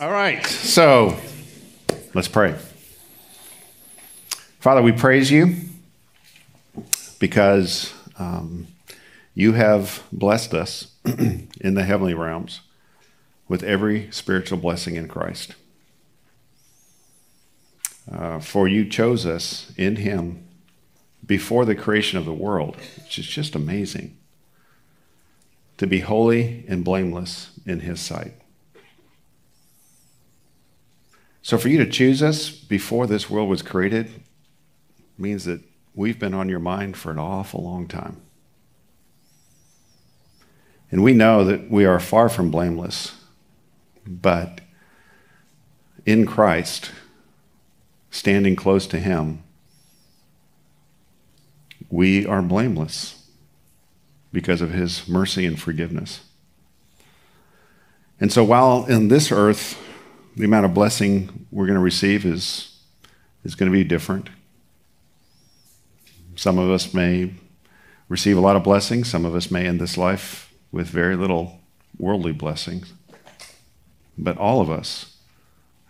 All right, so let's pray. Father, we praise you because um, you have blessed us in the heavenly realms with every spiritual blessing in Christ. Uh, for you chose us in him before the creation of the world, which is just amazing, to be holy and blameless in his sight. So for you to choose us before this world was created means that we've been on your mind for an awful long time. And we know that we are far from blameless, but in Christ, standing close to Him, we are blameless because of His mercy and forgiveness. And so while in this earth, the amount of blessing we're going to receive is, is going to be different. Some of us may receive a lot of blessings, some of us may end this life with very little worldly blessings. But all of us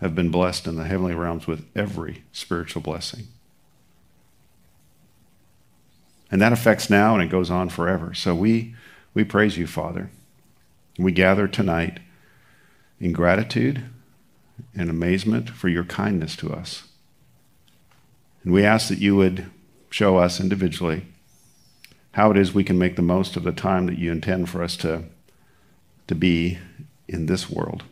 have been blessed in the heavenly realms with every spiritual blessing. And that affects now and it goes on forever. So we, we praise you, Father. We gather tonight in gratitude and amazement for your kindness to us. And we ask that you would show us individually how it is we can make the most of the time that you intend for us to, to be in this world.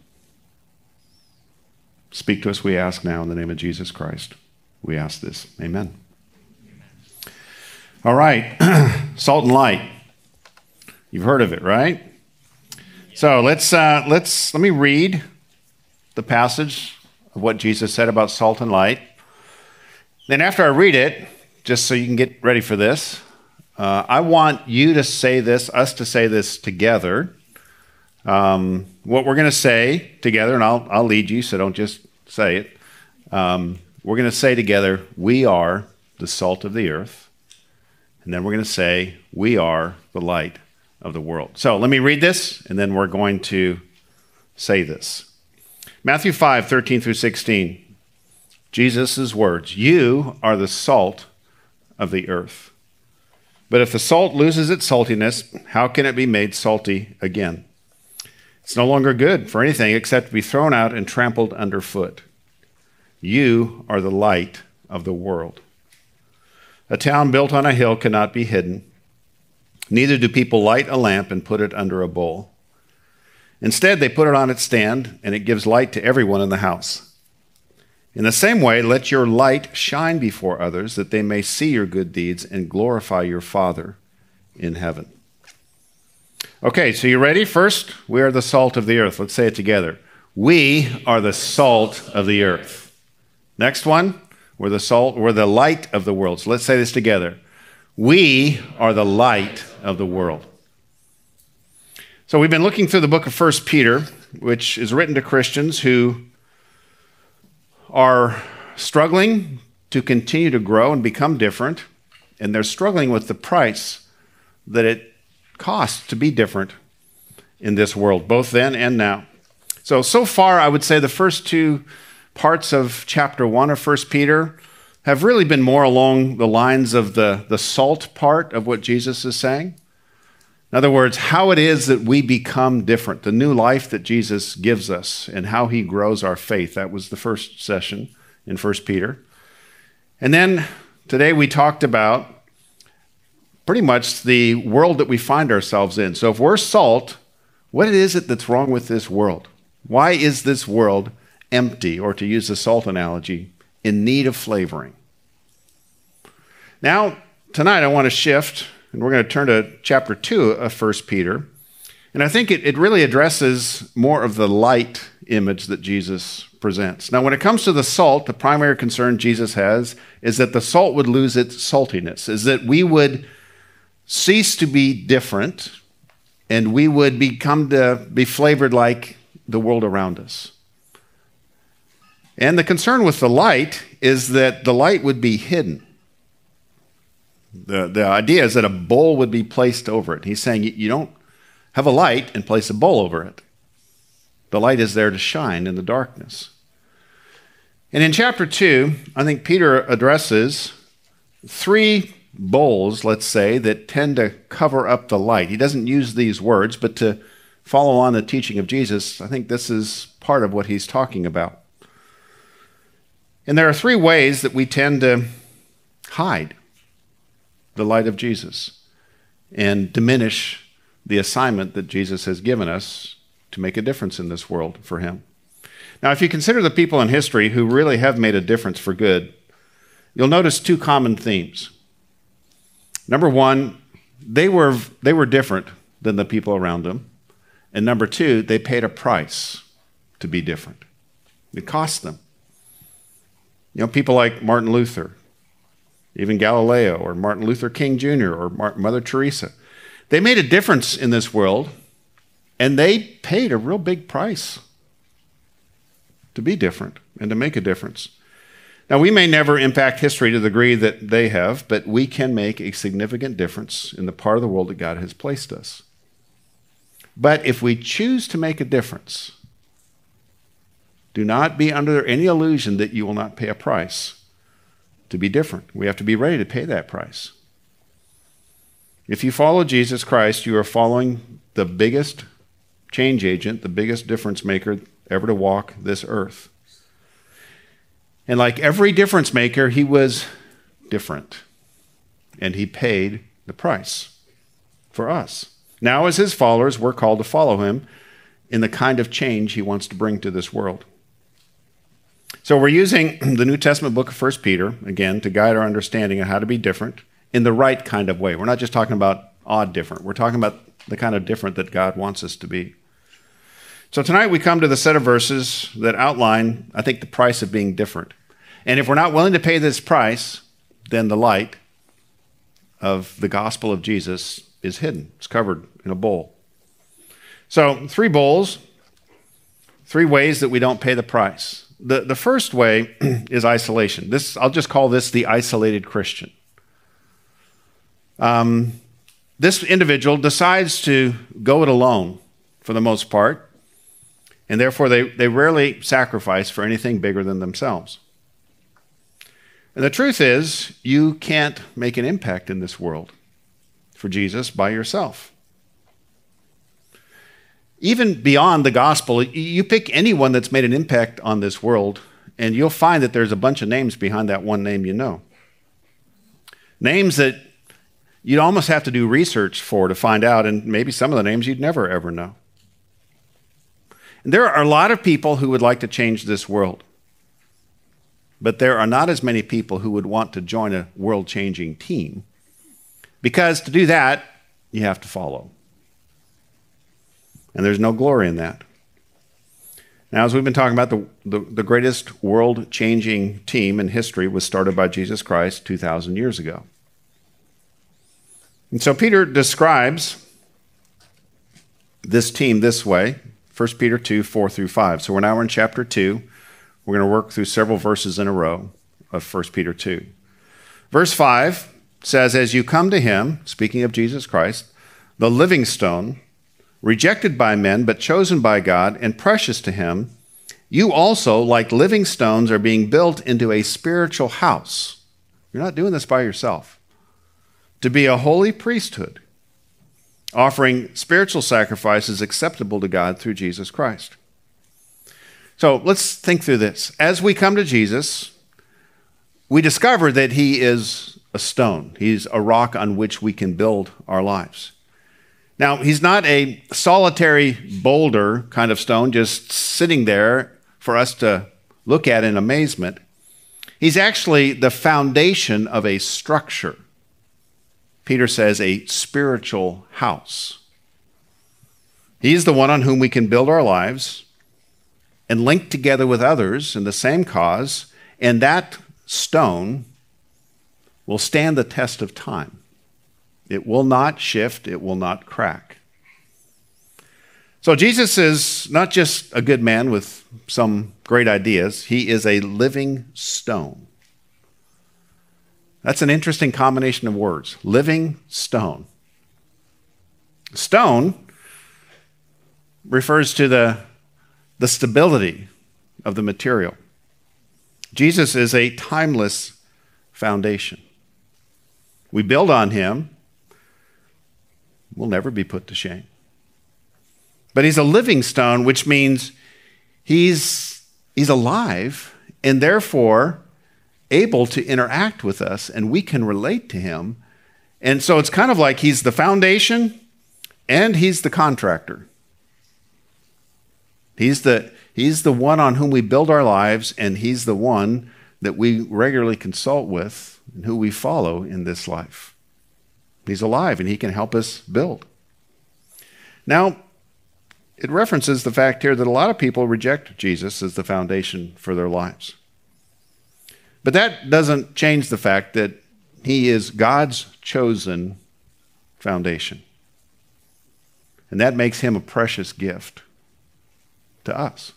Speak to us, we ask now, in the name of Jesus Christ. We ask this. Amen. Amen. All right, salt and light. You've heard of it, right? So let's uh, let's let me read the passage of what Jesus said about salt and light. Then, after I read it, just so you can get ready for this, uh, I want you to say this, us to say this together. Um, what we're going to say together, and I'll, I'll lead you, so don't just say it. Um, we're going to say together, We are the salt of the earth. And then we're going to say, We are the light of the world. So let me read this, and then we're going to say this. Matthew 5, 13 through 16. Jesus' words You are the salt of the earth. But if the salt loses its saltiness, how can it be made salty again? It's no longer good for anything except to be thrown out and trampled underfoot. You are the light of the world. A town built on a hill cannot be hidden. Neither do people light a lamp and put it under a bowl. Instead, they put it on its stand, and it gives light to everyone in the house. In the same way, let your light shine before others, that they may see your good deeds and glorify your Father in heaven. Okay, so you ready? First, we are the salt of the earth. Let's say it together. We are the salt of the earth. Next one, we're the salt, we're the light of the world. So let's say this together. We are the light of the world. So we've been looking through the book of 1 Peter, which is written to Christians who are struggling to continue to grow and become different, and they're struggling with the price that it costs to be different in this world, both then and now. So, so far, I would say the first two parts of chapter 1 of 1 Peter have really been more along the lines of the, the salt part of what Jesus is saying. In other words, how it is that we become different, the new life that Jesus gives us, and how he grows our faith. That was the first session in 1 Peter. And then today we talked about pretty much the world that we find ourselves in. So if we're salt, what is it that's wrong with this world? Why is this world empty, or to use the salt analogy, in need of flavoring? Now, tonight I want to shift and we're going to turn to chapter 2 of 1 Peter. And I think it, it really addresses more of the light image that Jesus presents. Now, when it comes to the salt, the primary concern Jesus has is that the salt would lose its saltiness, is that we would cease to be different and we would become to be flavored like the world around us. And the concern with the light is that the light would be hidden. The, the idea is that a bowl would be placed over it. He's saying you, don't have a light and place a bowl over it. The light is there to shine in the darkness. And in chapter 2, I think Peter addresses three bowls, let's say, that tend to cover up the light. He doesn't use these words, but to follow on the teaching of Jesus, I think this is part of what he's talking about. And there are three ways that we tend to hide the light of Jesus and diminish the assignment that Jesus has given us to make a difference in this world for him. Now, if you consider the people in history who really have made a difference for good, you'll notice two common themes. Number one, they were, they were different than the people around them. And number two, they paid a price to be different. It cost them. You know, people like Martin Luther, even Galileo or Martin Luther King Jr. or Mother Teresa, they made a difference in this world and they paid a real big price to be different and to make a difference. Now, we may never impact history to the degree that they have, but we can make a significant difference in the part of the world that God has placed us. But if we choose to make a difference, do not be under any illusion that you will not pay a price to be different. We have to be ready to pay that price. If you follow Jesus Christ, you are following the biggest change agent, the biggest difference maker ever to walk this earth. And like every difference maker, he was different. And he paid the price for us. Now, as his followers, we're called to follow him in the kind of change he wants to bring to this world. So, we're using the New Testament book of 1 Peter, again, to guide our understanding of how to be different in the right kind of way. We're not just talking about odd different, we're talking about the kind of different that God wants us to be. So tonight we come to the set of verses that outline, I think, the price of being different. And if we're not willing to pay this price, then the light of the gospel of Jesus is hidden. It's covered in a bowl. So, three bowls, three ways that we don't pay the price. The, the first way is isolation. This, I'll just call this the isolated Christian. Um, this individual decides to go it alone for the most part and therefore they, they rarely sacrifice for anything bigger than themselves. And the truth is, you can't make an impact in this world for Jesus by yourself. Even beyond the gospel, you pick anyone that's made an impact on this world, and you'll find that there's a bunch of names behind that one name you know. Names that you'd almost have to do research for to find out, and maybe some of the names you'd never ever know. And there are a lot of people who would like to change this world. But there are not as many people who would want to join a world changing team. Because to do that, you have to follow. And there's no glory in that. Now, as we've been talking about, the, the, the greatest world changing team in history was started by Jesus Christ 2,000 years ago. And so Peter describes this team this way 1 Peter 2, 4 through 5. So we're now in chapter 2. We're going to work through several verses in a row of 1 Peter 2. Verse 5 says, As you come to him, speaking of Jesus Christ, the living stone, rejected by men, but chosen by God and precious to him, you also, like living stones, are being built into a spiritual house. You're not doing this by yourself. To be a holy priesthood offering spiritual sacrifices acceptable to God through Jesus Christ. So let's think through this. As we come to Jesus, we discover that he is a stone, he's a rock on which we can build our lives. Now, he's not a solitary boulder kind of stone just sitting there for us to look at in amazement. He's actually the foundation of a structure. Peter says, a spiritual house. He's the one on whom we can build our lives and link together with others in the same cause, and that stone will stand the test of time. It will not shift, it will not crack. So, Jesus is not just a good man with some great ideas, he is a living stone. That's an interesting combination of words living stone. Stone refers to the the stability of the material. Jesus is a timeless foundation. We build on him, we'll never be put to shame. But he's a living stone, which means he's, he's alive and therefore able to interact with us, and we can relate to him. And so it's kind of like he's the foundation and he's the contractor. He's the, he's the one on whom we build our lives, and he's the one that we regularly consult with and who we follow in this life. He's alive and he can help us build. Now, it references the fact here that a lot of people reject Jesus as the foundation for their lives. But that doesn't change the fact that he is God's chosen foundation. And that makes him a precious gift to us.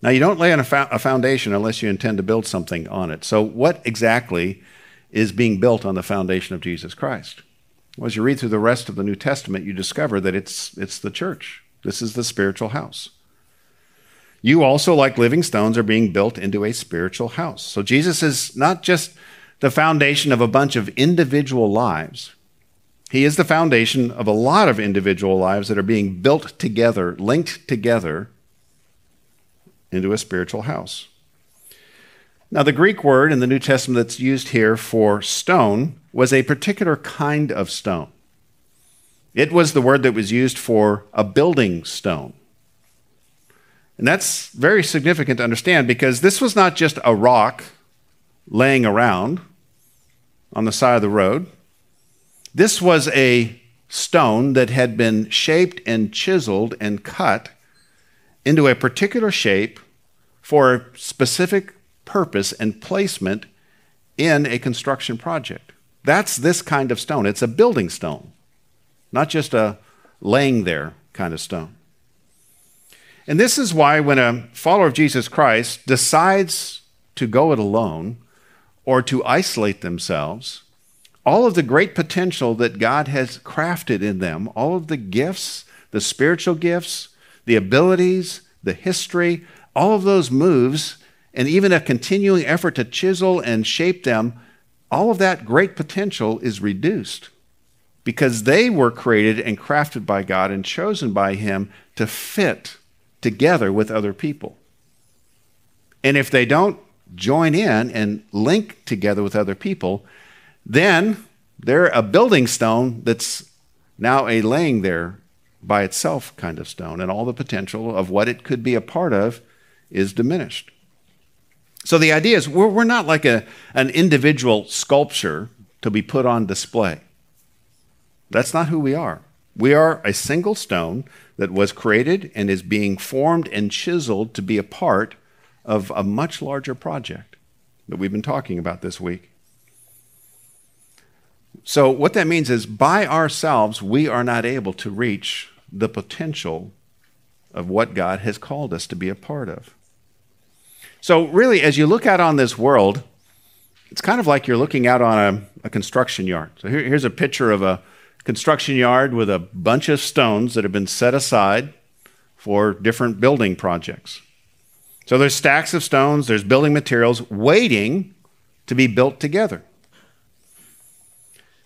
Now, you don't lay on a, a, foundation unless you intend to build something on it. So, what exactly is being built on the foundation of Jesus Christ? Well, as you read through the rest of the New Testament, you discover that it's, it's the church. This is the spiritual house. You also, like living stones, are being built into a spiritual house. So, Jesus is not just the foundation of a bunch of individual lives, He is the foundation of a lot of individual lives that are being built together, linked together into a spiritual house. Now, the Greek word in the New Testament that's used here for stone was a particular kind of stone. It was the word that was used for a building stone. And that's very significant to understand because this was not just a rock laying around on the side of the road. This was a stone that had been shaped and chiseled and cut into a particular shape for a specific purpose and placement in a construction project. That's this kind of stone. It's a building stone, not just a laying there kind of stone. And this is why when a follower of Jesus Christ decides to go it alone or to isolate themselves, all of the great potential that God has crafted in them, all of the gifts, the spiritual gifts, the abilities, the history, all of those moves, and even a continuing effort to chisel and shape them, all of that great potential is reduced because they were created and crafted by God and chosen by Him to fit together with other people. And if they don't join in and link together with other people, then they're a building stone that's now a laying there by itself kind of stone, and all the potential of what it could be a part of is diminished. So the idea is we're, we're not like a, an individual sculpture to be put on display. That's not who we are. We are a single stone that was created and is being formed and chiseled to be a part of a much larger project that we've been talking about this week. So, what that means is by ourselves, we are not able to reach the potential of what God has called us to be a part of. So, really, as you look out on this world, it's kind of like you're looking out on a, a construction yard. So, here, here's a picture of a construction yard with a bunch of stones that have been set aside for different building projects. So, there's stacks of stones, there's building materials waiting to be built together.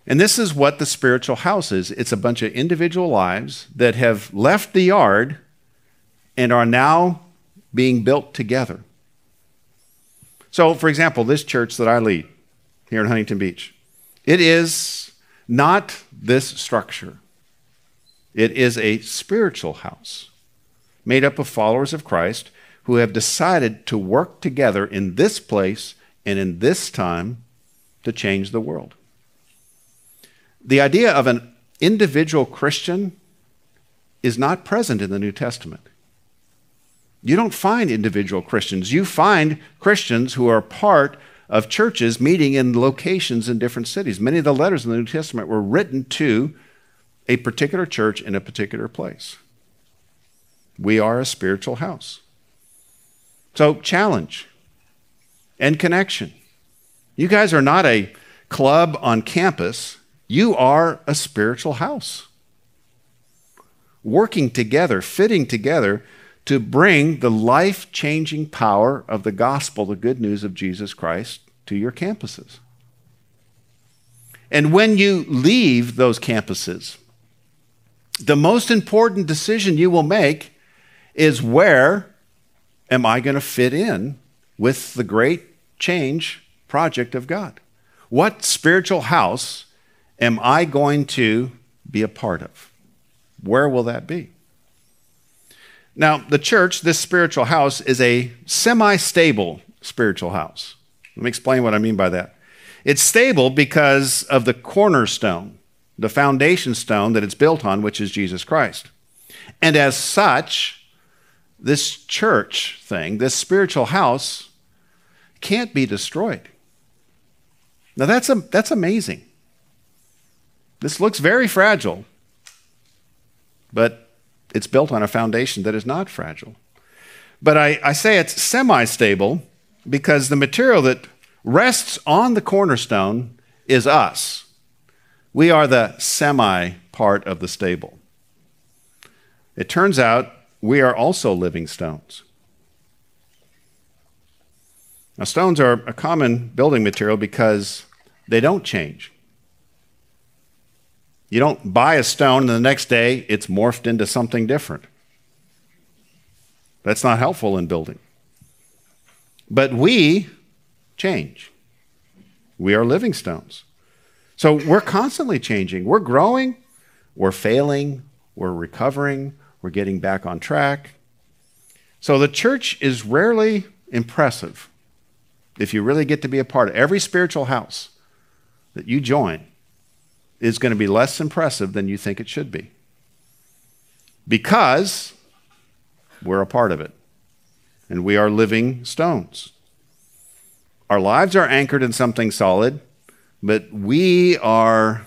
And this is what the spiritual house is it's a bunch of individual lives that have left the yard and are now being built together. So, for example, this church that I lead here in Huntington Beach, it is not this structure. It is a spiritual house made up of followers of Christ who have decided to work together in this place and in this time to change the world. The idea of an individual Christian is not present in the New Testament. You don't find individual Christians. You find Christians who are part of churches meeting in locations in different cities. Many of the letters in the New Testament were written to a particular church in a particular place. We are a spiritual house. So, challenge and connection. You guys are not a club on campus you are a spiritual house. working together, fitting together to bring the life changing power of the gospel, the good news of Jesus Christ, to your campuses. And when you leave those campuses, the most important decision you will make is where am I going to fit in with the great change project of God? What spiritual house am I going to be a part of? Where will that be? Now, the church, this spiritual house, is a semi stable spiritual house. Let me explain what I mean by that. It's stable because of the cornerstone, the foundation stone that it's built on, which is Jesus Christ. And as such, this church thing, this spiritual house, can't be destroyed. Now, that's, a, that's amazing. This looks very fragile, but it's built on a foundation that is not fragile. But I, I say it's semi stable because the material that rests on the cornerstone is us. We are the semi part of the stable. It turns out we are also living stones. Now, stones are a common building material because they don't change. You don't buy a stone and the next day it's morphed into something different. That's not helpful in building. But we change. We are living stones. So we're constantly changing. We're growing, we're failing, we're recovering, we're getting back on track. So the church is rarely impressive if you really get to be a part of every spiritual house that you join is going to be less impressive than you think it should be. Because we're a part of it. And we are living stones. Our lives are anchored in something solid, but we are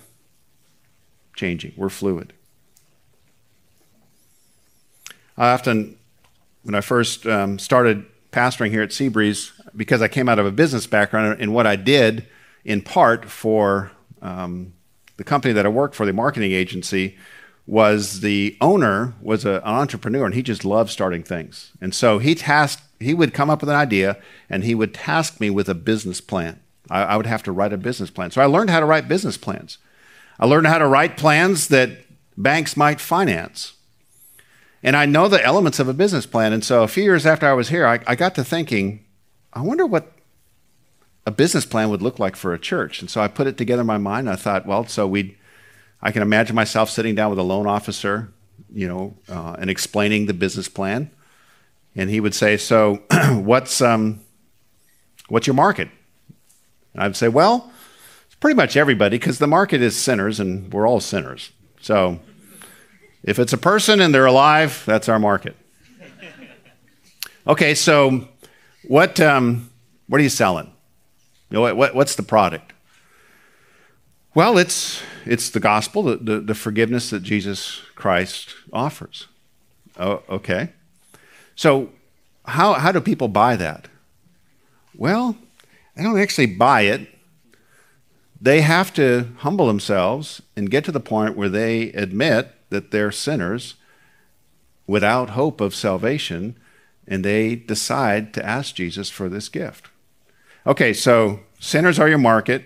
changing. We're fluid. I often, when I first um, started pastoring here at Seabreeze, because I came out of a business background, and what I did in part for um, the company that I worked for, the marketing agency, was the owner was a, an entrepreneur and he just loved starting things. And so he tasked, he would come up with an idea and he would task me with a business plan. I, I would have to write a business plan. So I learned how to write business plans. I learned how to write plans that banks might finance. And I know the elements of a business plan. And so a few years after I was here, I, I got to thinking, I wonder what a business plan would look like for a church. And so I put it together in my mind. I thought, well, so we I can imagine myself sitting down with a loan officer, you know, uh, and explaining the business plan. And he would say, so what's, um, what's your market? And I'd say, well, it's pretty much everybody because the market is sinners and we're all sinners. So if it's a person and they're alive, that's our market. Okay, so what, um, what are you selling? You know, what, what's the product? Well, it's, it's the gospel, the, the, the forgiveness that Jesus Christ offers. Oh, okay. So, how, how do people buy that? Well, they don't actually buy it. They have to humble themselves and get to the point where they admit that they're sinners without hope of salvation, and they decide to ask Jesus for this gift. Okay, so sinners are your market.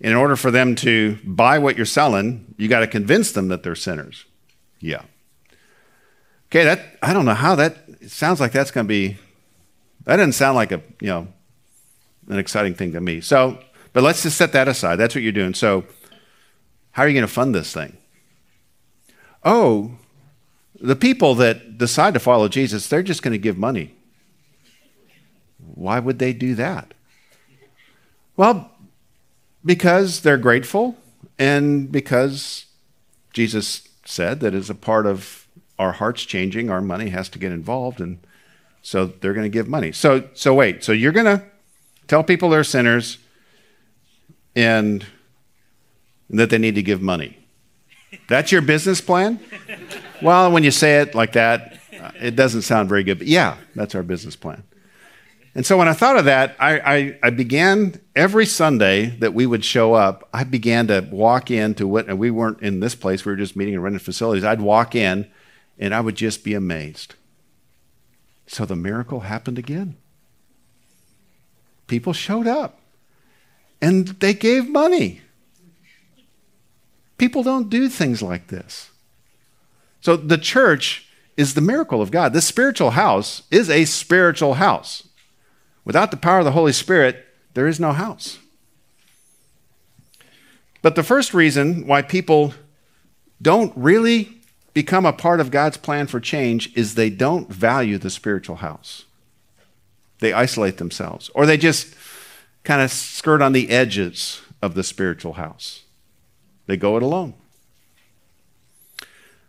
In order for them to buy what you're selling, you got to convince them that they're sinners. Yeah. Okay, that I don't know how that sounds like that's going to be that doesn't sound like a, you know, an exciting thing to me. So, but let's just set that aside. That's what you're doing. So, how are you going to fund this thing? Oh, the people that decide to follow Jesus, they're just going to give money. Why would they do that? Well, because they're grateful and because Jesus said that as a part of our hearts changing, our money has to get involved and so they're going to give money. So so wait, so you're going to tell people they're sinners and that they need to give money. That's your business plan? well, when you say it like that, it doesn't sound very good, but yeah, that's our business plan. And so when I thought of that, I, I, I, began every Sunday that we would show up, I began to walk into what, and we weren't in this place, we were just meeting in rented facilities. I'd walk in and I would just be amazed. So the miracle happened again. People showed up and they gave money. People don't do things like this. So the church is the miracle of God. This spiritual house is a spiritual house. Without the power of the Holy Spirit, there is no house. But the first reason why people don't really become a part of God's plan for change is they don't value the spiritual house. They isolate themselves, or they just kind of skirt on the edges of the spiritual house. They go it alone.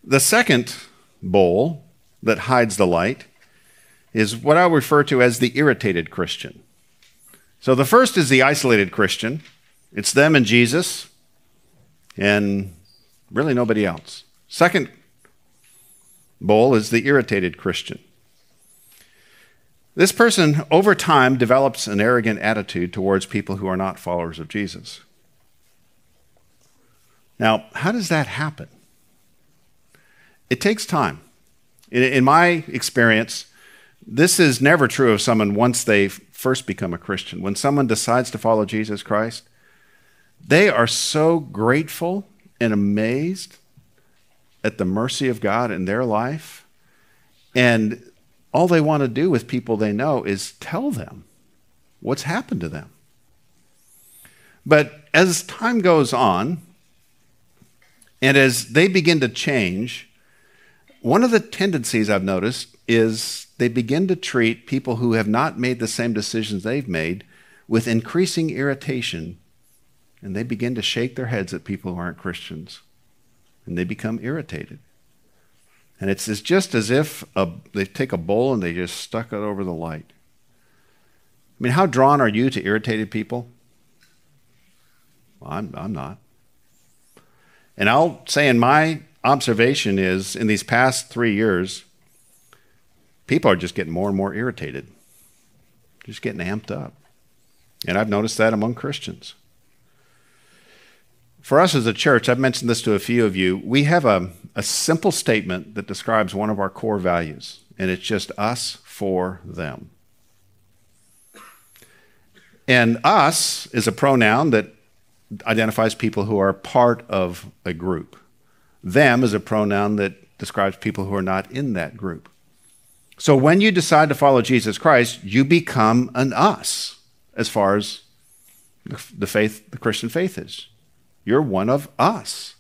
The second bowl that hides the light is what I'll refer to as the irritated Christian. So the first is the isolated Christian. It's them and Jesus, and really nobody else. Second bowl is the irritated Christian. This person, over time, develops an arrogant attitude towards people who are not followers of Jesus. Now, how does that happen? It takes time. In, my experience, this is never true of someone once they first become a Christian. When someone decides to follow Jesus Christ, they are so grateful and amazed at the mercy of God in their life. And all they want to do with people they know is tell them what's happened to them. But as time goes on, and as they begin to change, one of the tendencies I've noticed is they begin to treat people who have not made the same decisions they've made with increasing irritation, and they begin to shake their heads at people who aren't Christians, and they become irritated. And it's, it's just as if a, they take a bowl and they just stuck it over the light. I mean, how drawn are you to irritated people? Well, I'm, I'm not. And I'll say, in my observation, is in these past three years, people are just getting more and more irritated, just getting amped up. And I've noticed that among Christians. For us as a church, I've mentioned this to a few of you, we have a, a simple statement that describes one of our core values, and it's just us for them. And us is a pronoun that identifies people who are part of a group. Them is a pronoun that describes people who are not in that group. So when you decide to follow Jesus Christ, you become an us as far as the faith, the Christian faith is. You're one of us.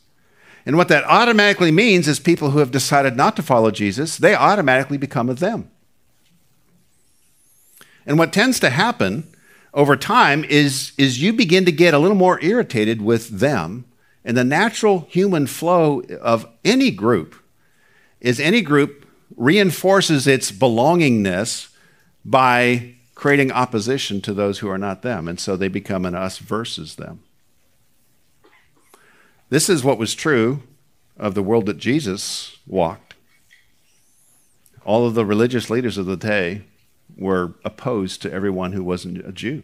And what that automatically means is people who have decided not to follow Jesus, they automatically become of them. And what tends to happen over time is, is you begin to get a little more irritated with them. And the natural human flow of any group is any group reinforces its belongingness by creating opposition to those who are not them. And so they become an us versus them. This is what was true of the world that Jesus walked. All of the religious leaders of the day were opposed to everyone who wasn't a Jew.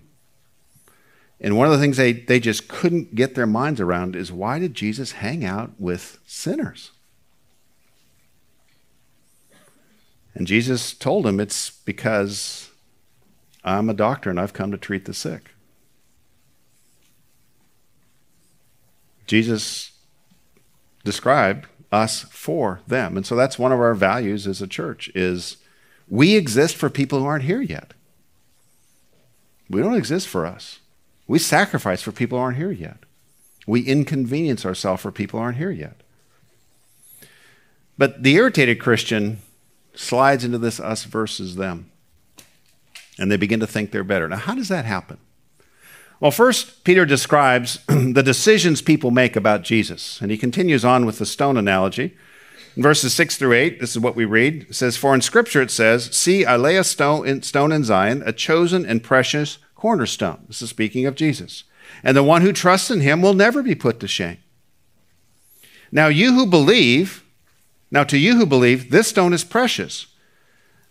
And one of the things they, they just couldn't get their minds around is why did Jesus hang out with sinners? And Jesus told him it's because I'm a doctor and I've come to treat the sick. Jesus described us for them. And so that's one of our values as a church is we exist for people who aren't here yet. We don't exist for us. We sacrifice for people who aren't here yet. We inconvenience ourselves for people who aren't here yet. But the irritated Christian slides into this us versus them. And they begin to think they're better. Now, how does that happen? Well, first, Peter describes the decisions people make about Jesus. And he continues on with the stone analogy. In verses 6 through 8, this is what we read. It says, For in Scripture it says, See, I lay a stone in, stone in Zion, a chosen and precious cornerstone. This is speaking of Jesus. And the one who trusts in him will never be put to shame. Now, you who believe, now, to you who believe, this stone is precious.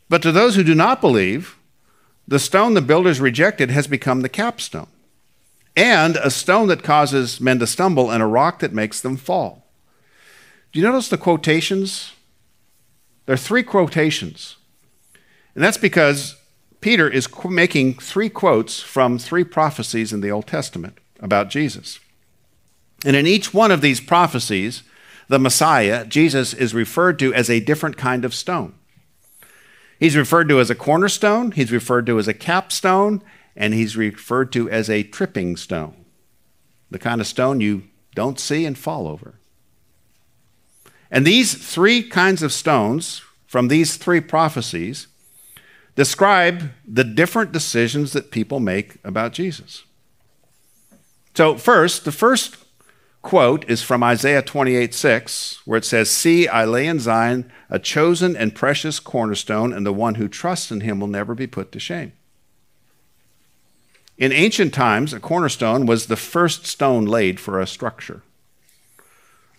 But to those who do not believe, the stone the builders rejected has become the capstone, and a stone that causes men to stumble, and a rock that makes them fall. Do you notice the quotations? There are three quotations. And that's because Peter is making three quotes from three prophecies in the Old Testament about Jesus. And in each one of these prophecies, the Messiah, Jesus, is referred to as a different kind of stone. He's referred to as a cornerstone, he's referred to as a capstone, and he's referred to as a tripping stone, the kind of stone you don't see and fall over. And these three kinds of stones from these three prophecies describe the different decisions that people make about Jesus. So, first, the first quote is from Isaiah 28 6, where it says, See, I lay in Zion a chosen and precious cornerstone, and the one who trusts in him will never be put to shame. In ancient times, a cornerstone was the first stone laid for a structure.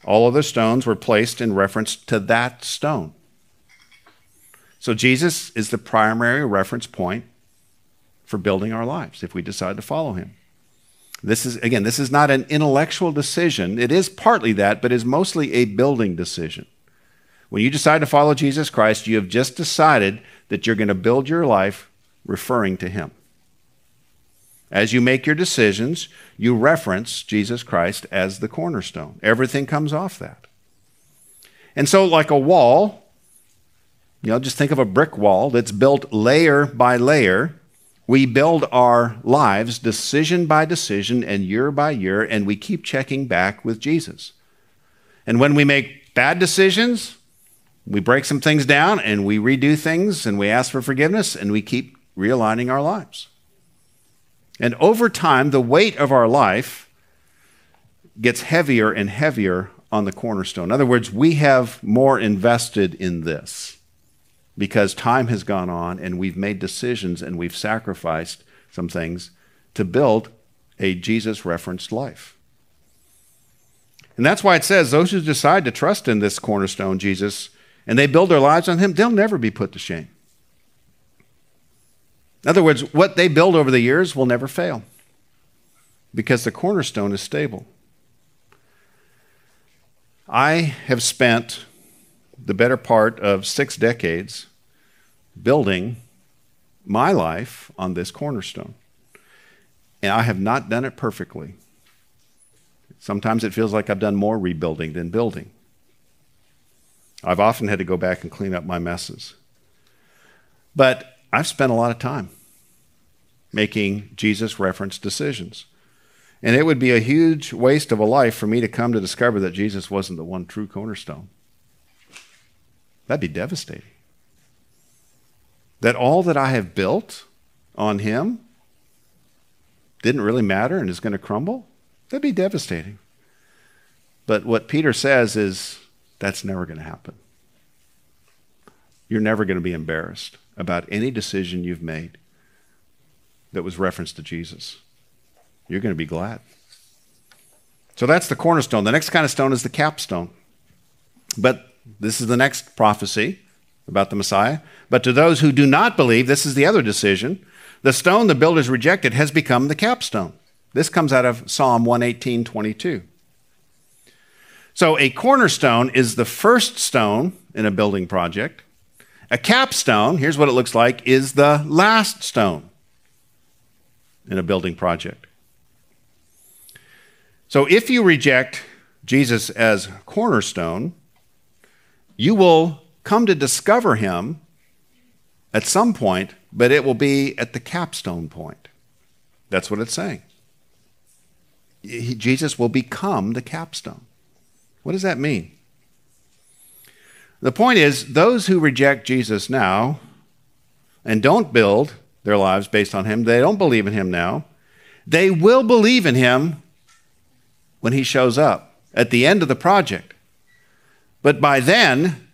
All other stones were placed in reference to that stone. So Jesus is the primary reference point for building our lives if we decide to follow him. This is, again, this is not an intellectual decision. It is partly that, but is mostly a building decision. When you decide to follow Jesus Christ, you have just decided that you're going to build your life referring to him. As you make your decisions, you reference Jesus Christ as the cornerstone. Everything comes off that. And so, like a wall, you know, just think of a brick wall that's built layer by layer. We build our lives decision by decision and year by year, and we keep checking back with Jesus. And when we make bad decisions, we break some things down and we redo things and we ask for forgiveness and we keep realigning our lives. And over time, the weight of our life gets heavier and heavier on the cornerstone. In other words, we have more invested in this because time has gone on and we've made decisions and we've sacrificed some things to build a Jesus referenced life. And that's why it says those who decide to trust in this cornerstone, Jesus, and they build their lives on him, they'll never be put to shame. In other words, what they build over the years will never fail because the cornerstone is stable. I have spent the better part of six decades building my life on this cornerstone. And I have not done it perfectly. Sometimes it feels like I've done more rebuilding than building. I've often had to go back and clean up my messes. But I've spent a lot of time making Jesus reference decisions. And it would be a huge waste of a life for me to come to discover that Jesus wasn't the one true cornerstone. That'd be devastating that all that I have built on him didn't really matter and is going to crumble, that'd be devastating. But what Peter says is that's never going to happen. You're never going to be embarrassed about any decision you've made that was referenced to Jesus. You're going to be glad. So that's the cornerstone. The next kind of stone is the capstone. But this is the next prophecy about the Messiah. But to those who do not believe, this is the other decision. The stone the builders rejected has become the capstone. This comes out of Psalm 118 22. So a cornerstone is the first stone in a building project. A capstone, here's what it looks like, is the last stone in a building project. So if you reject Jesus as cornerstone, you will come to discover him at some point, but it will be at the capstone point. That's what it's saying. He, Jesus will become the capstone. What does that mean? The point is, those who reject Jesus now and don't build their lives based on him, they don't believe in him now, they will believe in him when he shows up at the end of the project. But by then,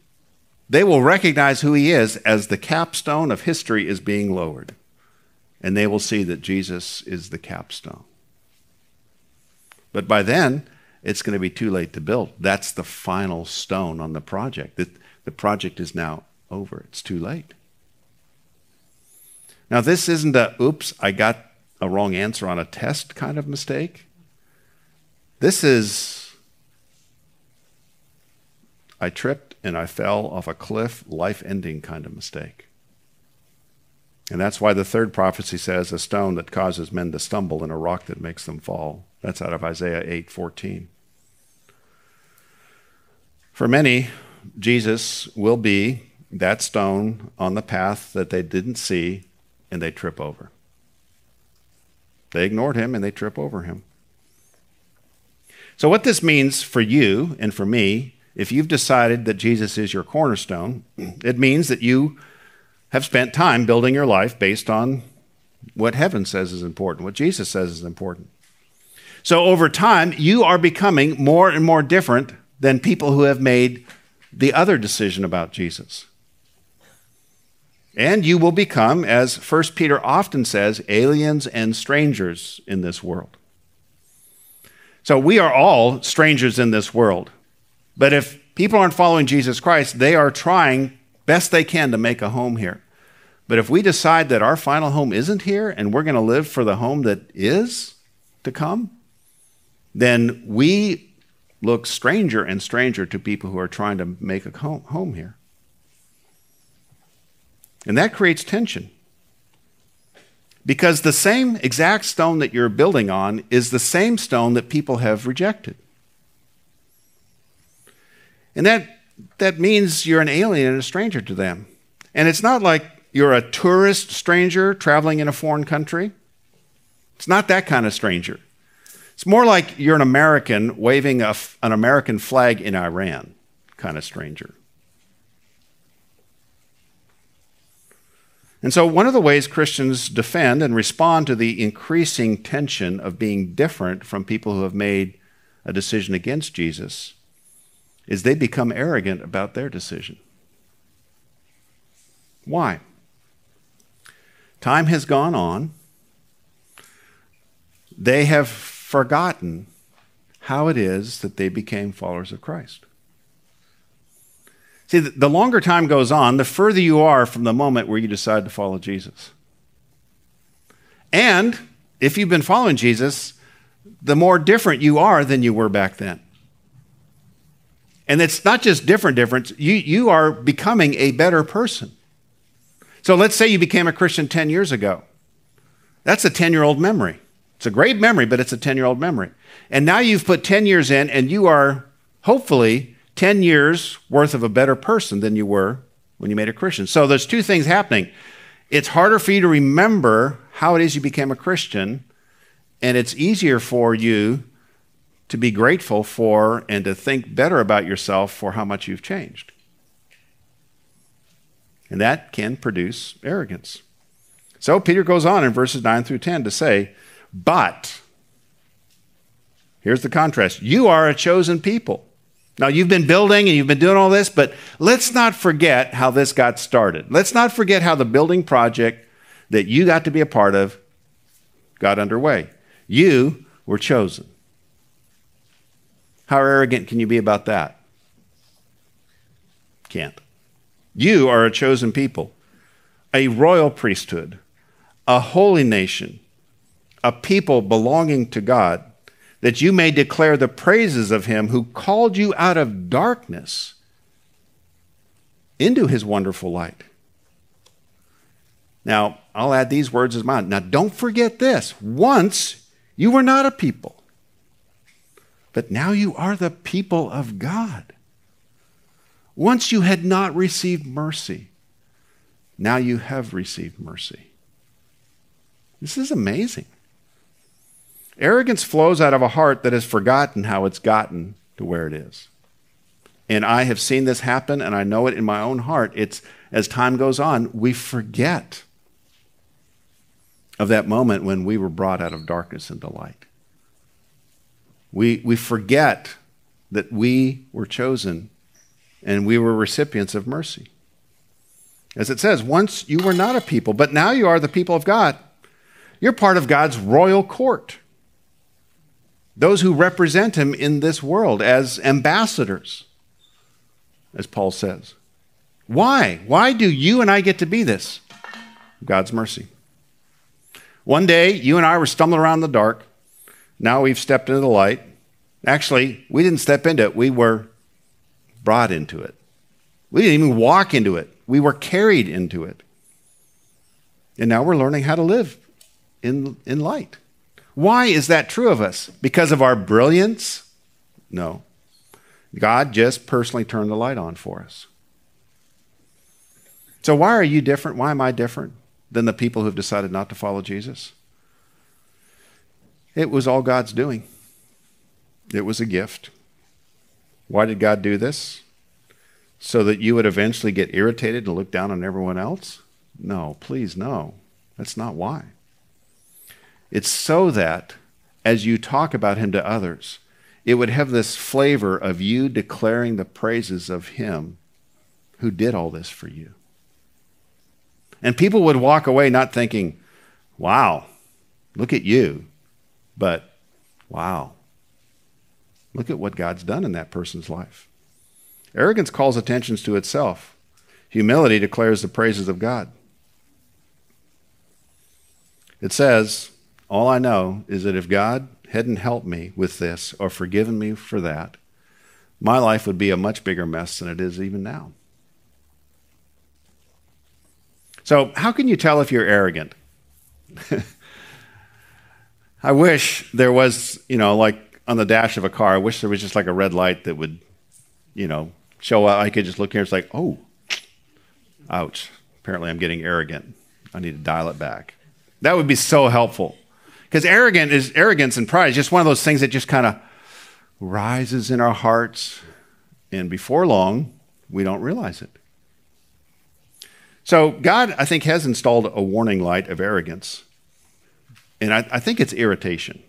they will recognize who he is as the capstone of history is being lowered. And they will see that Jesus is the capstone. But by then, it's going to be too late to build. That's the final stone on the project. The, project is now over, it's too late. Now, this isn't a oops, I got a wrong answer on a test kind of mistake. This is I tripped and I fell off a cliff, life ending kind of mistake. And that's why the third prophecy says a stone that causes men to stumble and a rock that makes them fall. That's out of Isaiah 8:14. For many, Jesus will be that stone on the path that they didn't see and they trip over. They ignored him and they trip over him. So, what this means for you and for me, if you've decided that Jesus is your cornerstone, it means that you have spent time building your life based on what heaven says is important, what Jesus says is important. So, over time, you are becoming more and more different than people who have made the other decision about Jesus. And you will become, as 1 Peter often says, aliens and strangers in this world. So we are all strangers in this world. But if people aren't following Jesus Christ, they are trying best they can to make a home here. But if we decide that our final home isn't here and we're going to live for the home that is to come, then we look stranger and stranger to people who are trying to make a home here. And that creates tension. Because the same exact stone that you're building on is the same stone that people have rejected. And that, that means you're an alien and a stranger to them. And it's not like you're a tourist stranger traveling in a foreign country. It's not that kind of stranger. It's more like you're an American waving a, an American flag in Iran kind of stranger. And so, one of the ways Christians defend and respond to the increasing tension of being different from people who have made a decision against Jesus is they become arrogant about their decision. Why? Time has gone on. They have forgotten how it is that they became followers of Christ. See, the longer time goes on, the further you are from the moment where you decide to follow Jesus. And if you've been following Jesus, the more different you are than you were back then. And it's not just different difference, you, you are becoming a better person. So let's say you became a Christian 10 years ago. That's a 10 year old memory. It's a great memory, but it's a 10 year old memory. And now you've put 10 years in, and you are hopefully 10 years worth of a better person than you were when you made a Christian. So there's two things happening. It's harder for you to remember how it is you became a Christian, and it's easier for you to be grateful for and to think better about yourself for how much you've changed. And that can produce arrogance. So Peter goes on in verses 9 through 10 to say, But, here's the contrast you are a chosen people now, you've been building and you've been doing all this, but let's not forget how this got started. Let's not forget how the building project that you got to be a part of got underway. You were chosen. How arrogant can you be about that? Can't. You are a chosen people, a royal priesthood, a holy nation, a people belonging to God that you may declare the praises of him who called you out of darkness into his wonderful light. Now, I'll add these words as mine. Now, don't forget this. Once you were not a people, but now you are the people of God. Once you had not received mercy, now you have received mercy. This is amazing. Arrogance flows out of a heart that has forgotten how it's gotten to where it is. And I have seen this happen, and I know it in my own heart. It's as time goes on, we forget of that moment when we were brought out of darkness into light. We, we forget that we were chosen and we were recipients of mercy. As it says, once you were not a people, but now you are the people of God. You're part of God's royal court those who represent him in this world as ambassadors, as Paul says. Why? Why do you and I get to be this? God's mercy. One day, you and I were stumbling around in the dark. Now we've stepped into the light. Actually, we didn't step into it, we were brought into it. We didn't even walk into it, we were carried into it. And now we're learning how to live in, in light. Why is that true of us? Because of our brilliance? No. God just personally turned the light on for us. So, why are you different? Why am I different than the people who've decided not to follow Jesus? It was all God's doing, it was a gift. Why did God do this? So that you would eventually get irritated and look down on everyone else? No, please, no. That's not why. It's so that as you talk about him to others, it would have this flavor of you declaring the praises of him who did all this for you. And people would walk away not thinking, wow, look at you, but wow, look at what God's done in that person's life. Arrogance calls attention to itself, humility declares the praises of God. It says, All I know is that if God hadn't helped me with this or forgiven me for that, my life would be a much bigger mess than it is even now. So, how can you tell if you're arrogant? I wish there was, you know, like on the dash of a car, I wish there was just like a red light that would, you know, show up. I could just look here. It's like, oh, ouch. Apparently, I'm getting arrogant. I need to dial it back. That would be so helpful. Because arrogant is arrogance and pride is just one of those things that just kind of rises in our hearts, and before long, we don't realize it. So, God, I think, has installed a warning light of arrogance. And I, I, think it's irritation.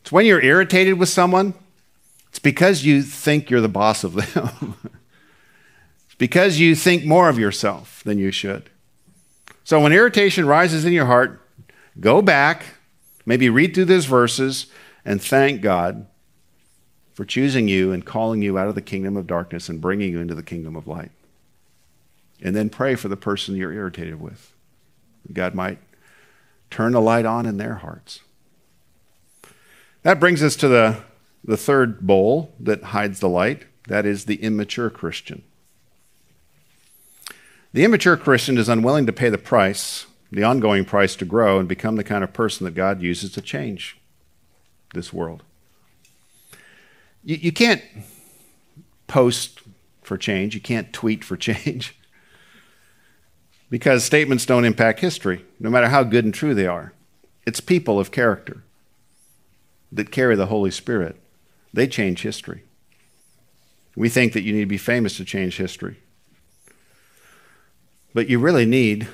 It's when you're irritated with someone, it's because you think you're the boss of them. it's because you think more of yourself than you should. So, when irritation rises in your heart, go back, maybe read through these verses, and thank God for choosing you and calling you out of the kingdom of darkness and bringing you into the kingdom of light. And then pray for the person you're irritated with. God might turn the light on in their hearts. That brings us to the, the third bowl that hides the light. That is the immature Christian. The immature Christian is unwilling to pay the price, the ongoing price to grow and become the kind of person that God uses to change this world. You, you can't post for change, you can't tweet for change because statements don't impact history, no matter how good and true they are. It's people of character that carry the Holy Spirit. They change history. We think that you need to be famous to change history. But you really need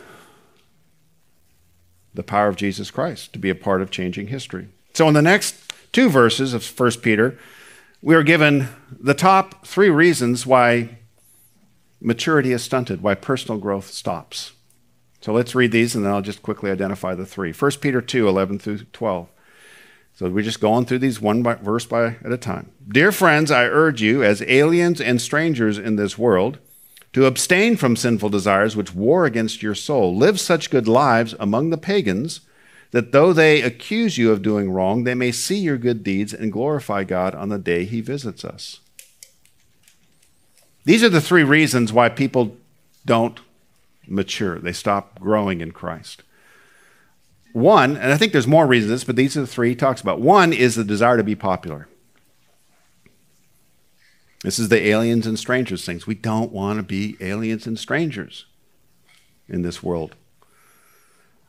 the power of Jesus Christ to be a part of changing history. So, in the next two verses of 1 Peter, we are given the top three reasons why maturity is stunted, why personal growth stops. So let's read these and then I'll just quickly identify the three. 1 Peter 2 11 through 12. So we're just going through these one by, verse by at a time. Dear friends, I urge you, as aliens and strangers in this world, to abstain from sinful desires which war against your soul. Live such good lives among the pagans that though they accuse you of doing wrong, they may see your good deeds and glorify God on the day he visits us. These are the three reasons why people don't mature, they stop growing in Christ. One, and I think there's more reasons, but these are the three he talks about. One is the desire to be popular. This is the aliens and strangers things. We don't want to be aliens and strangers in this world.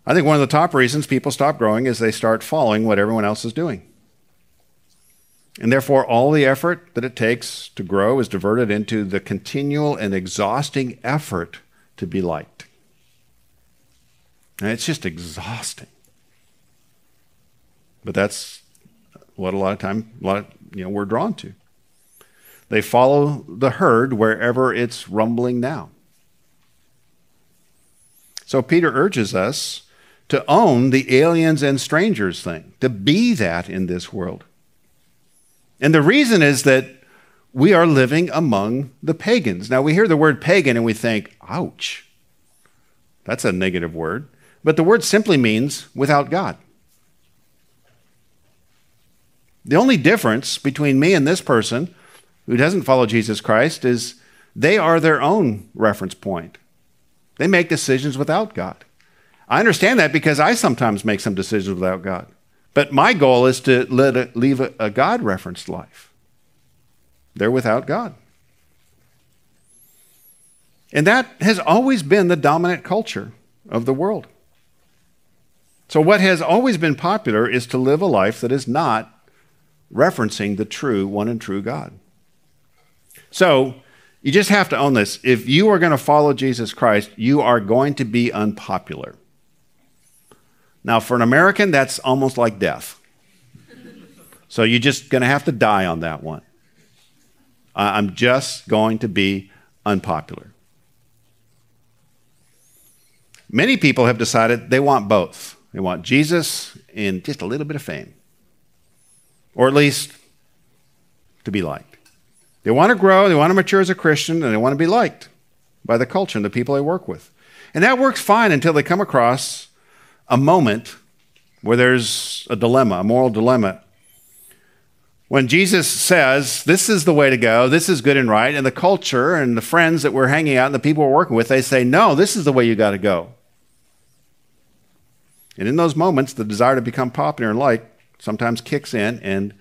I think one of the top reasons people stop growing is they start following what everyone else is doing. And therefore, all the effort that it takes to grow is diverted into the continual and exhausting effort to be liked. And it's just exhausting. But that's what a lot of time, a lot of, you know, we're drawn to. They follow the herd wherever it's rumbling now. So Peter urges us to own the aliens and strangers thing, to be that in this world. And the reason is that we are living among the pagans. Now, we hear the word pagan and we think, ouch, that's a negative word. but the word simply means without God. The only difference between me and this person who doesn't follow Jesus Christ is they are their own reference point. They make decisions without God. I understand that because I sometimes make some decisions without God. But my goal is to a, leave a, a God referenced life. They're without God. And that has always been the dominant culture of the world. So, what has always been popular is to live a life that is not referencing the true, one and true God. So, you just have to own this. If you are going to follow Jesus Christ, you are going to be unpopular. Now, for an American, that's almost like death. So you're just going to have to die on that one. I'm just going to be unpopular. Many people have decided they want both. They want Jesus and just a little bit of fame, or at least to be liked. They want to grow, they want to mature as a Christian, and they want to be liked by the culture and the people they work with. And that works fine until they come across a moment where there's a dilemma, a moral dilemma. When Jesus says, This is the way to go, this is good and right, and the culture and the friends that we're hanging out and the people we're working with, they say, No, this is the way you got to go. And in those moments, the desire to become popular and liked sometimes kicks in, and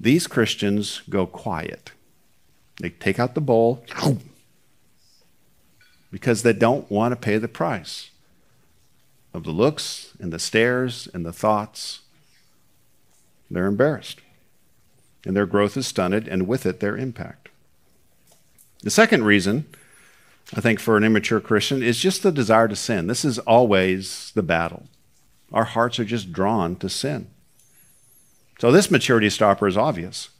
these Christians go quiet. They take out the bowl because they don't want to pay the price of the looks and the stares and the thoughts, they're embarrassed. And their growth is stunted, and with it, their impact. The second reason, I think, for an immature Christian is just the desire to sin. This is always the battle. Our hearts are just drawn to sin. So this maturity stopper is obvious.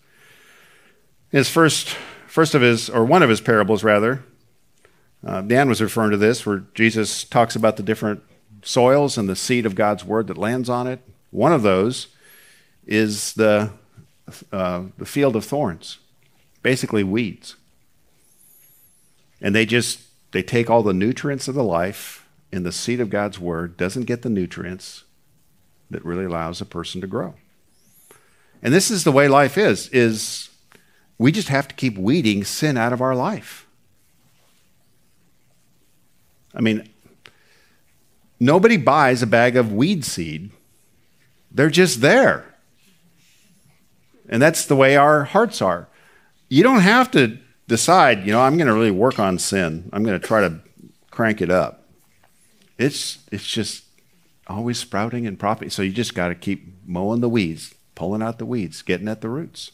His first, first of his, or one of his parables, rather, uh, Dan was referring to this, where Jesus talks about the different soils and the seed of God's word that lands on it. One of those is the, uh, the field of thorns, basically weeds. And they just they take all the nutrients of the life and the seed of God's word doesn't get the nutrients that really allows a person to grow. And this is the way life is is we just have to keep weeding sin out of our life. I mean, Nobody buys a bag of weed seed, they're just there. And that's the way our hearts are. You don't have to decide, you know, I'm going to really work on sin. I'm going to try to crank it up. It's, it's just always sprouting and propping. So you just got to keep mowing the weeds, pulling out the weeds, getting at the roots.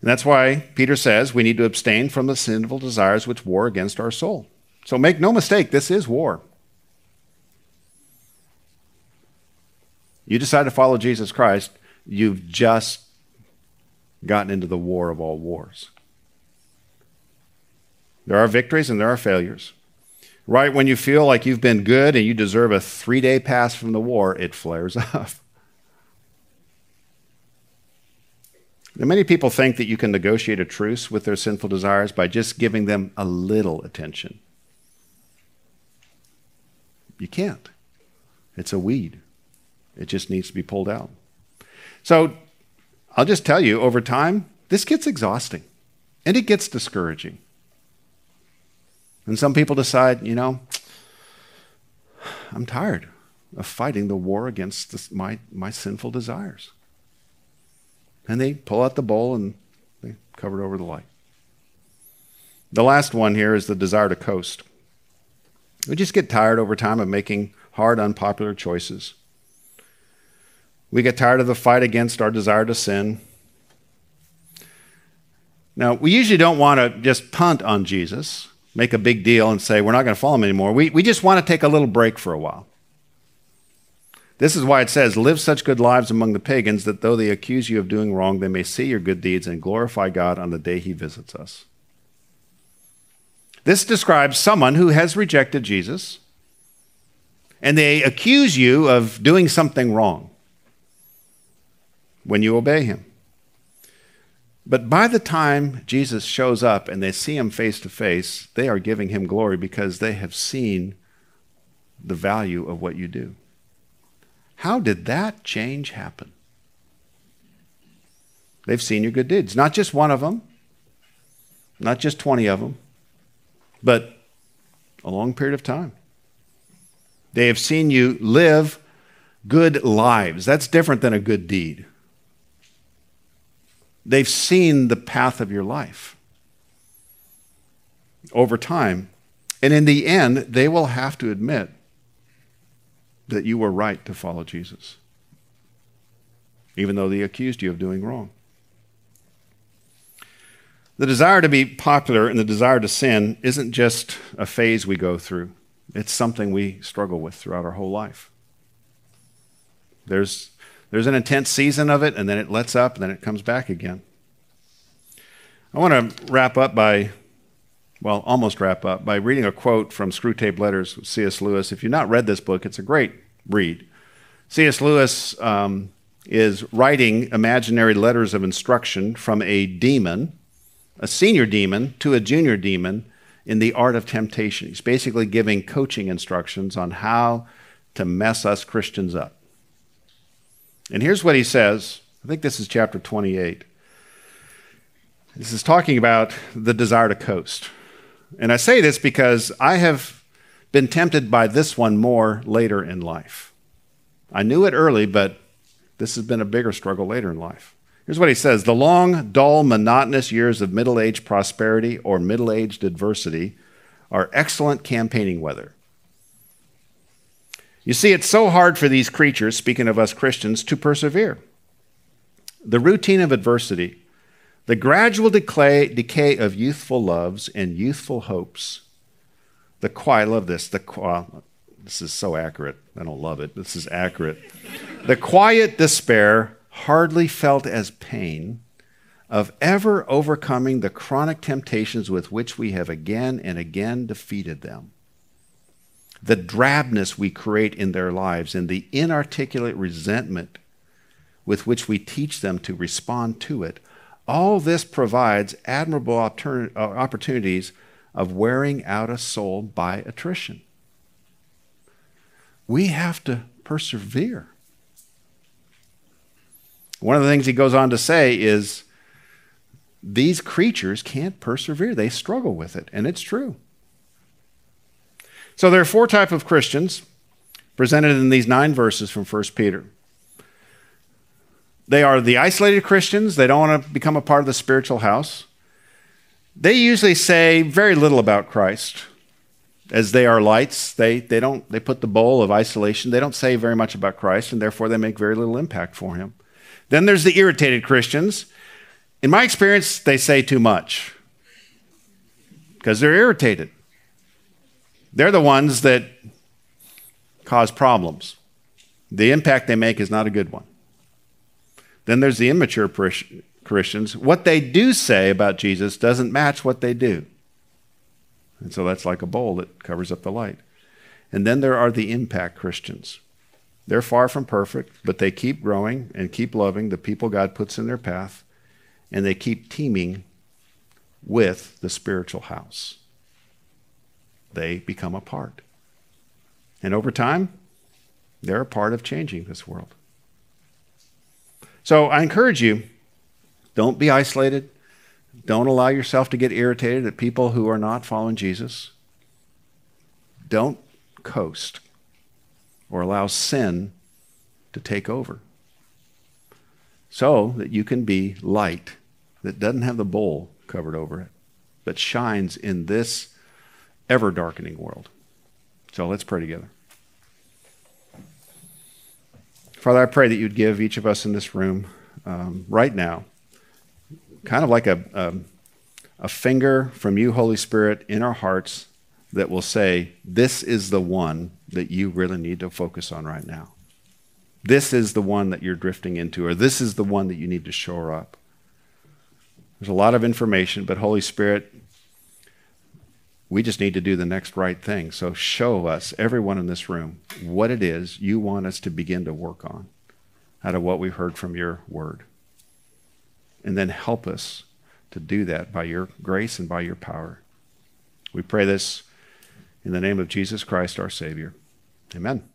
And that's why Peter says we need to abstain from the sinful desires which war against our soul. So make no mistake, this is war. You decide to follow Jesus Christ, you've just gotten into the war of all wars. There are victories and there are failures. Right when you feel like you've been good and you deserve a three day pass from the war, it flares up. Now, many people think that you can negotiate a truce with their sinful desires by just giving them a little attention. You can't. It's a weed. It just needs to be pulled out. So I'll just tell you over time, this gets exhausting and it gets discouraging. And some people decide, you know, I'm tired of fighting the war against this, my, my sinful desires. And they pull out the bowl and they cover it over the light. The last one here is the desire to coast. We just get tired over time of making hard, unpopular choices. We get tired of the fight against our desire to sin. Now, we usually don't want to just punt on Jesus, make a big deal, and say we're not going to follow him anymore. We, we just want to take a little break for a while. This is why it says, Live such good lives among the pagans that though they accuse you of doing wrong, they may see your good deeds and glorify God on the day he visits us. This describes someone who has rejected Jesus and they accuse you of doing something wrong when you obey him. But by the time Jesus shows up and they see him face to face, they are giving him glory because they have seen the value of what you do. How did that change happen? They've seen your good deeds. Not just one of them, not just 20 of them, but a long period of time. They have seen you live good lives. That's different than a good deed. They've seen the path of your life over time. And in the end, they will have to admit that you were right to follow Jesus, even though they accused you of doing wrong. The desire to be popular and the desire to sin isn't just a phase we go through, it's something we struggle with throughout our whole life. There's, there's an intense season of it, and then it lets up, and then it comes back again. I want to wrap up by, well, almost wrap up by reading a quote from Screwtape Letters C.S. Lewis. If you've not read this book, it's a great read. C.S. Lewis um, is writing imaginary letters of instruction from a demon, a senior demon, to a junior demon in the art of temptation. He's basically giving coaching instructions on how to mess us Christians up. And here's what he says I think this is chapter 28. This is talking about the desire to coast. And I say this because I have been tempted by this one more later in life. I knew it early, but this has been a bigger struggle later in life. Here's what he says The long, dull, monotonous years of middle aged prosperity or middle aged adversity are excellent campaigning weather. You see, it's so hard for these creatures, speaking of us Christians, to persevere. The routine of adversity, the gradual decay, of youthful loves and youthful hopes, the quiet, I love this, the well, this is so accurate. I don't love it. This is accurate. the quiet despair, hardly felt as pain, of ever overcoming the chronic temptations with which we have again and again defeated them the drabness we create in their lives and the inarticulate resentment with which we teach them to respond to it, all this provides admirable uh, opportunities of wearing out a soul by attrition. We have to persevere. One of the things he goes on to say is these creatures can't persevere. They struggle with it, and it's true. So there are four types of Christians presented in these nine verses from 1 Peter. They are the isolated Christians. They don't want to become a part of the spiritual house. They usually say very little about Christ. As they are lights, they, they don't they put the bowl of isolation. They don't say very much about Christ, and therefore they make very little impact for him. Then there's the irritated Christians. In my experience, they say too much because they're irritated. They're the ones that cause problems. The impact they make is not a good one. Then there's the immature Christians. What they do say about Jesus doesn't match what they do. And so that's like a bowl that covers up the light. And then there are the impact Christians. They're far from perfect, but they keep growing and keep loving the people God puts in their path, and they keep teaming with the spiritual house they become a part. And over time, they're a part of changing this world. So I encourage you don't be isolated. Don't allow yourself to get irritated at people who are not following Jesus. Don't coast or allow sin to take over so that you can be light that doesn't have the bowl covered over it, but shines in this ever darkening world. So let's pray together. Father, I pray that you'd give each of us in this room um, right now, kind of like a, a, a finger from you, Holy Spirit, in our hearts that will say, This is the one that you really need to focus on right now. This is the one that you're drifting into, or this is the one that you need to shore up. There's a lot of information, but Holy Spirit, we just need to do the next right thing. So show us, everyone in this room, what it is you want us to begin to work on out of what we've heard from your word. And then help us to do that by your grace and by your power. We pray this in the name of Jesus Christ, our Savior. Amen.